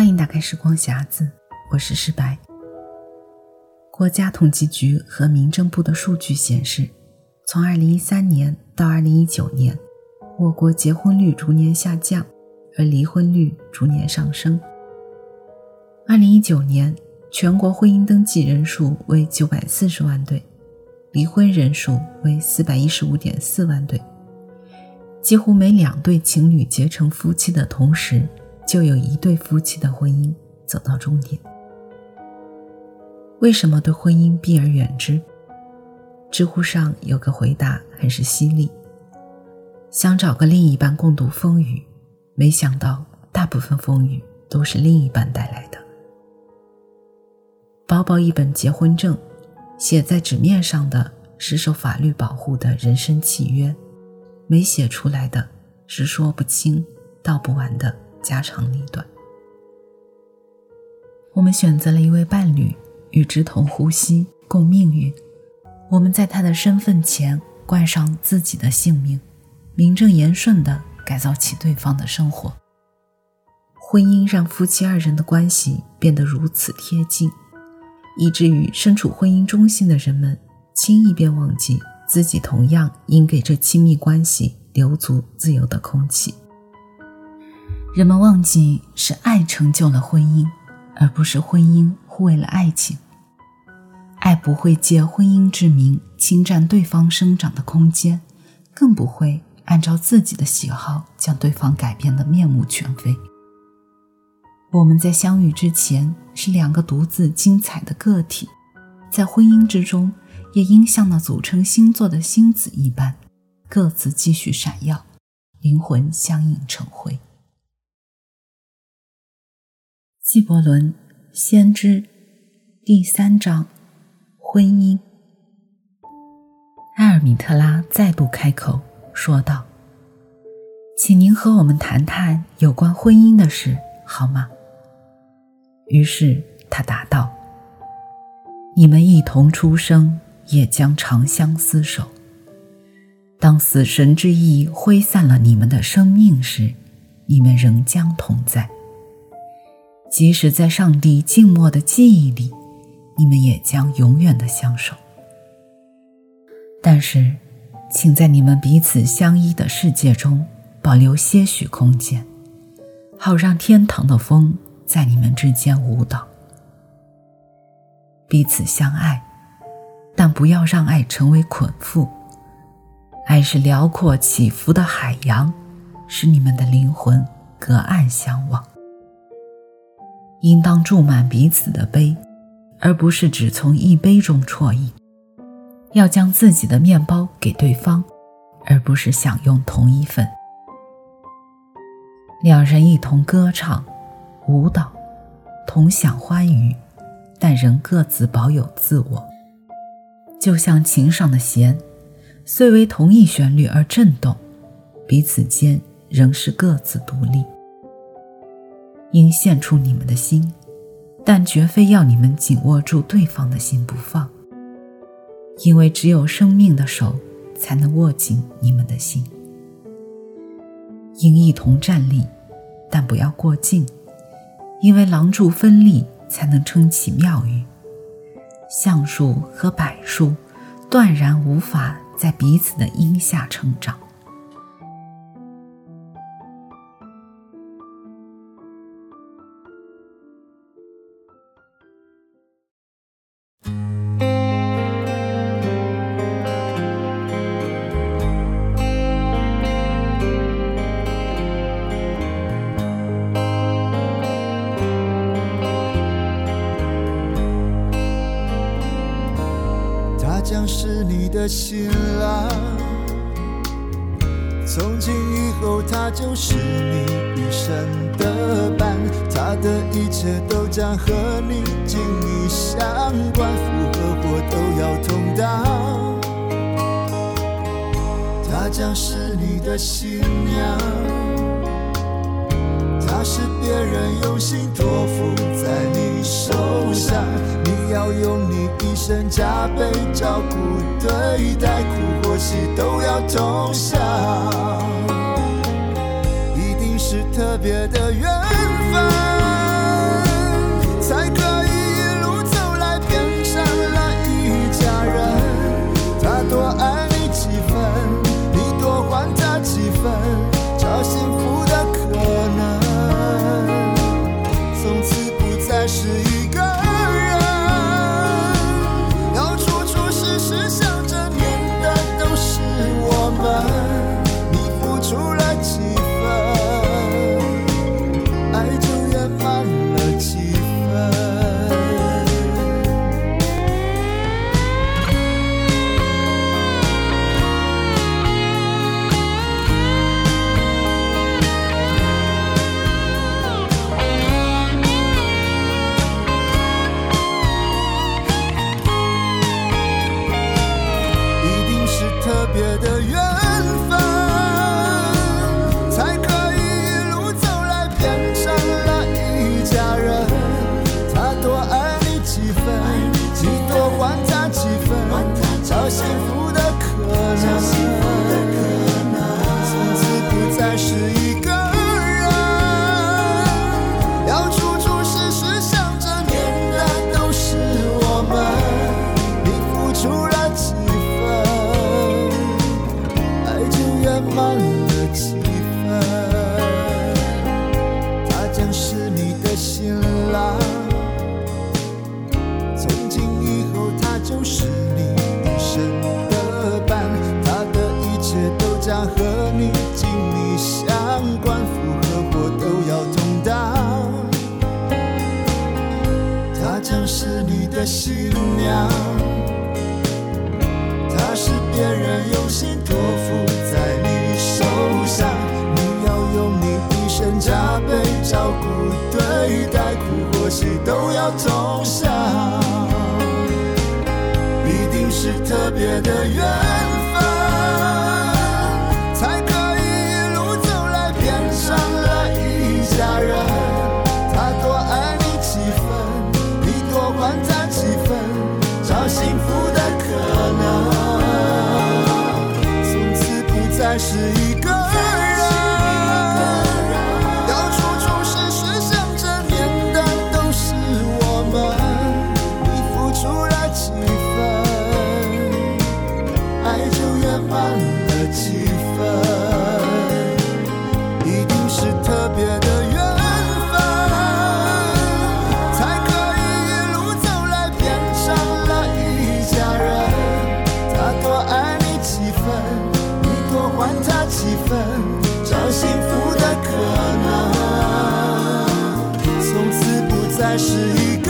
欢迎打开时光匣子，我是诗白。国家统计局和民政部的数据显示，从2013年到2019年，我国结婚率逐年下降，而离婚率逐年上升。2019年，全国婚姻登记人数为940万对，离婚人数为415.4万对。几乎每两对情侣结成夫妻的同时，就有一对夫妻的婚姻走到终点。为什么对婚姻避而远之？知乎上有个回答很是犀利：想找个另一半共度风雨，没想到大部分风雨都是另一半带来的。薄薄一本结婚证，写在纸面上的是受法律保护的人生契约。没写出来的是说不清、道不完的家长里短。我们选择了一位伴侣，与之同呼吸、共命运。我们在他的身份前冠上自己的姓名，名正言顺地改造起对方的生活。婚姻让夫妻二人的关系变得如此贴近，以至于身处婚姻中心的人们轻易便忘记。自己同样应给这亲密关系留足自由的空气。人们忘记是爱成就了婚姻，而不是婚姻护卫了爱情。爱不会借婚姻之名侵占对方生长的空间，更不会按照自己的喜好将对方改变的面目全非。我们在相遇之前是两个独自精彩的个体，在婚姻之中。也应像那组成星座的星子一般，各自继续闪耀，灵魂相映成辉。纪伯伦《先知》第三章：婚姻。埃尔米特拉再度开口说道：“请您和我们谈谈有关婚姻的事，好吗？”于是他答道：“你们一同出生。”也将长相厮守。当死神之意挥散了你们的生命时，你们仍将同在。即使在上帝静默的记忆里，你们也将永远的相守。但是，请在你们彼此相依的世界中保留些许空间，好让天堂的风在你们之间舞蹈。彼此相爱。但不要让爱成为捆缚。爱是辽阔起伏的海洋，使你们的灵魂隔岸相望。应当注满彼此的杯，而不是只从一杯中啜饮。要将自己的面包给对方，而不是享用同一份。两人一同歌唱、舞蹈，同享欢愉，但仍各自保有自我。就像琴上的弦，虽为同一旋律而震动，彼此间仍是各自独立。应献出你们的心，但绝非要你们紧握住对方的心不放，因为只有生命的手才能握紧你们的心。应一同站立，但不要过近，因为廊柱分立才能撑起庙宇。橡树和柏树断然无法在彼此的荫下成长。从今以后他就是你一生的伴，他的一切都将和你紧密相关，福和祸都要同当。她将是你的新娘，她是别人用心托付在你手上，你要用你。一生加倍照顾对待，苦或喜都要同享，一定是特别的缘。别的愿的新娘，她是别人用心托付在你手上，你要用你一生加倍照顾，对待苦或喜都要同享。一定是特别的缘。是。一个